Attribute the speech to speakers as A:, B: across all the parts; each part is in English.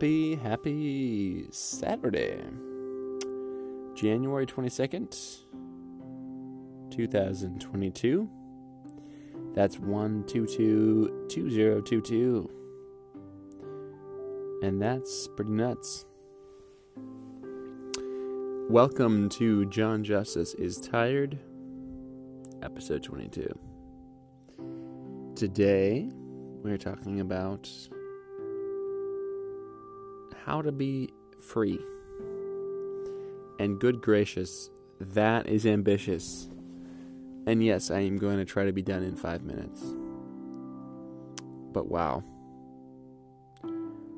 A: happy, happy Saturday. January 22nd, 2022. That's 1222022. And that's pretty nuts. Welcome to John Justus is Tired, episode 22. Today, we're talking about how to be free. And good gracious, that is ambitious. And yes, I am going to try to be done in five minutes. But wow.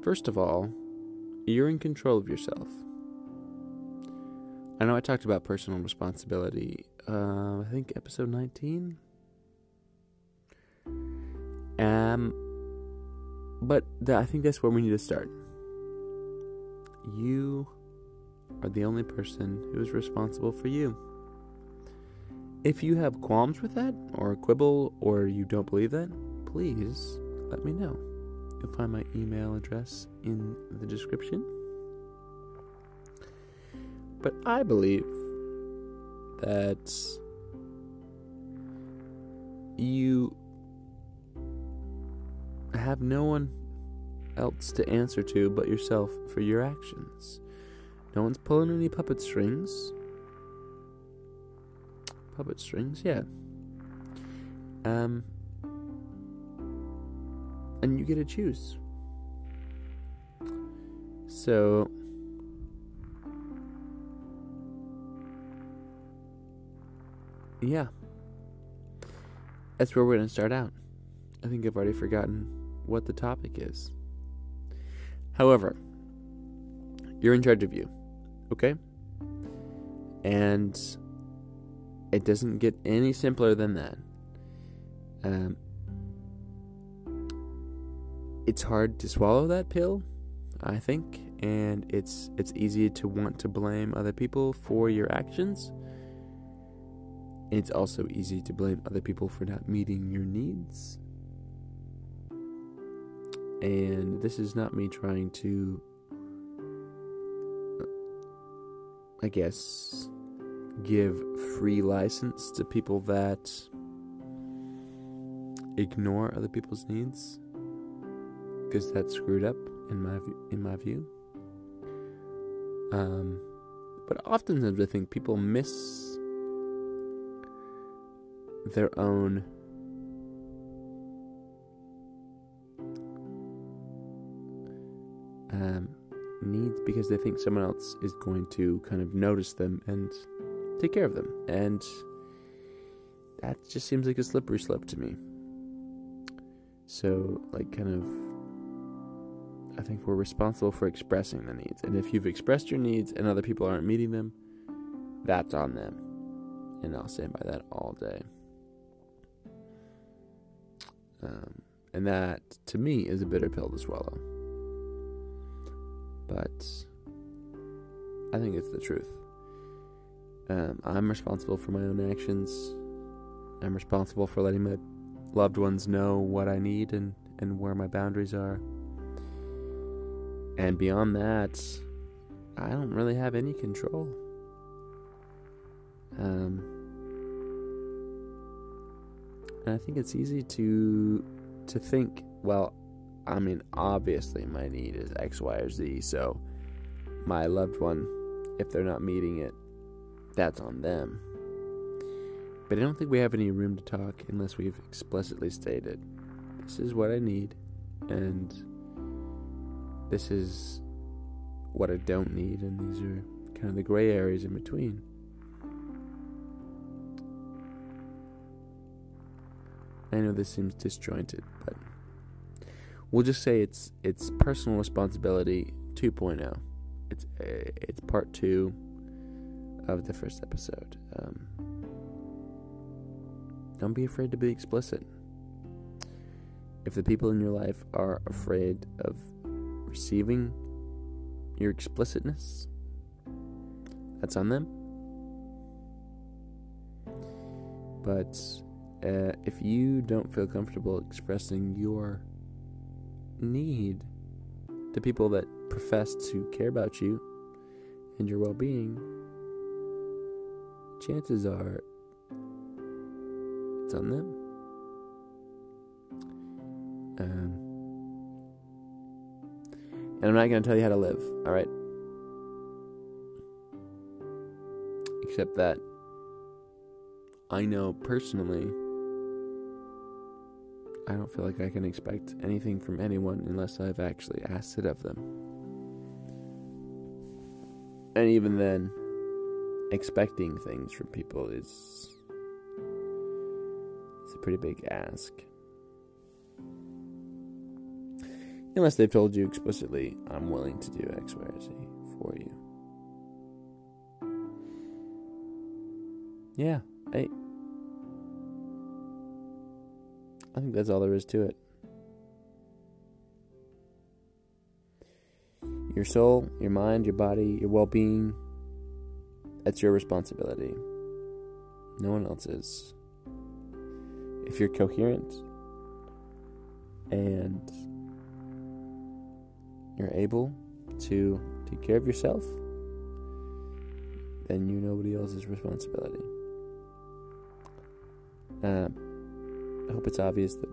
A: First of all, you're in control of yourself. I know I talked about personal responsibility, uh, I think episode 19. Um, but th- I think that's where we need to start you are the only person who is responsible for you. If you have qualms with that, or quibble, or you don't believe that, please let me know. You'll find my email address in the description. But I believe that you have no one else to answer to but yourself for your actions. No one's pulling any puppet strings. Puppet strings, yeah. Um, and you get to choose. So, yeah. That's where we're going to start out. I think I've already forgotten what the topic is. However, you're in charge of you, okay? And it doesn't get any simpler than that. Um, it's hard to swallow that pill, I think, and it's it's easy to want to blame other people for your actions. It's also easy to blame other people for not meeting your needs. And this is not me trying to, I guess, give free license to people that ignore other people's needs, because that's screwed up in my in my view. Um, but oftentimes I think people miss their own um, needs because they think someone else is going to kind of notice them and take care of them. And that just seems like a slippery slope to me. So, like, kind of, I think we're responsible for expressing the needs. And if you've expressed your needs and other people aren't meeting them, that's on them. And I'll stand by that all day. Um, and that, to me, is a bitter pill to swallow but I think it's the truth. Um, I'm responsible for my own actions. I'm responsible for letting my loved ones know what I need and, and where my boundaries are. And beyond that, I don't really have any control. Um, and I think it's easy to to think, well, I mean, obviously, my need is X, Y, or Z. So, my loved one, if they're not meeting it, that's on them. But I don't think we have any room to talk unless we've explicitly stated this is what I need, and this is what I don't need, and these are kind of the gray areas in between. I know this seems disjointed, but we'll just say it's it's personal responsibility 2.0. It's it's part two of the first episode. Um, don't be afraid to be explicit. If the people in your life are afraid of receiving your explicitness, that's on them. But uh, if you don't feel comfortable expressing your need to people that profess to care about you and your well being, chances are it's on them. Um, and I'm not going to tell you how to live, alright? Except that I know personally, I don't feel like I can expect anything from anyone unless I've actually asked it of them. And even then, expecting things from people is it's a pretty big ask. Unless they've told you explicitly, I'm willing to do X, Y, or Z for you. Yeah, hey. I think that's all there is to it. Your soul, your mind, your body, your well being, that's your responsibility. No one else's. If you're coherent and you're able to take care of yourself, then you're nobody else's responsibility. Uh, I hope it's obvious that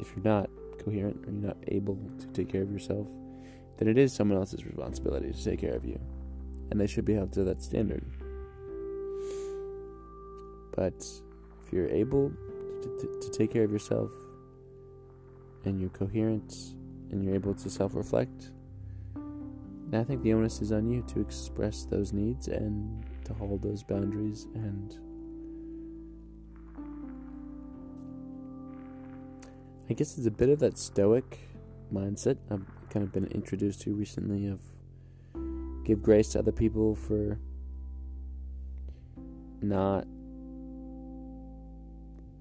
A: if you're not coherent or you're not able to take care of yourself, then it is someone else's responsibility to take care of you. And they should be held to that standard. But if you're able to, to, to take care of yourself and you're coherent and you're able to self reflect, I think the onus is on you to express those needs and to hold those boundaries and I guess it's a bit of that stoic mindset I've kind of been introduced to recently of give grace to other people for not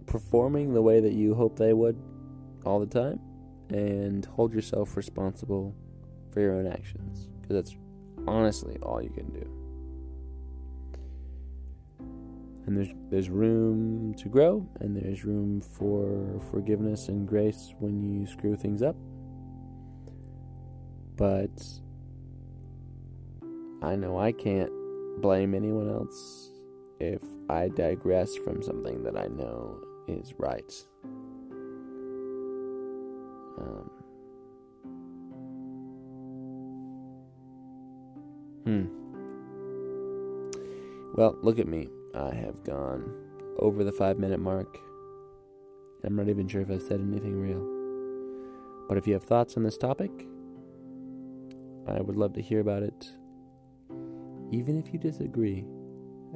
A: performing the way that you hope they would all the time and hold yourself responsible for your own actions because that's honestly all you can do. And there's there's room to grow and there's room for forgiveness and grace when you screw things up. But I know I can't blame anyone else if I digress from something that I know is right. Um, Hmm. Well, look at me. I have gone over the five minute mark. I'm not even sure if I've said anything real. But if you have thoughts on this topic, I would love to hear about it. Even if you disagree,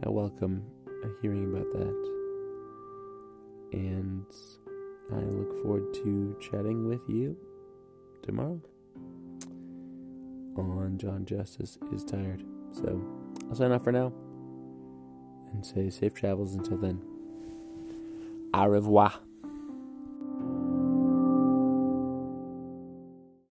A: I welcome hearing about that. And I look forward to chatting with you tomorrow on John Justus is Tired. So I'll sign off for now and say safe travels until then. Au revoir.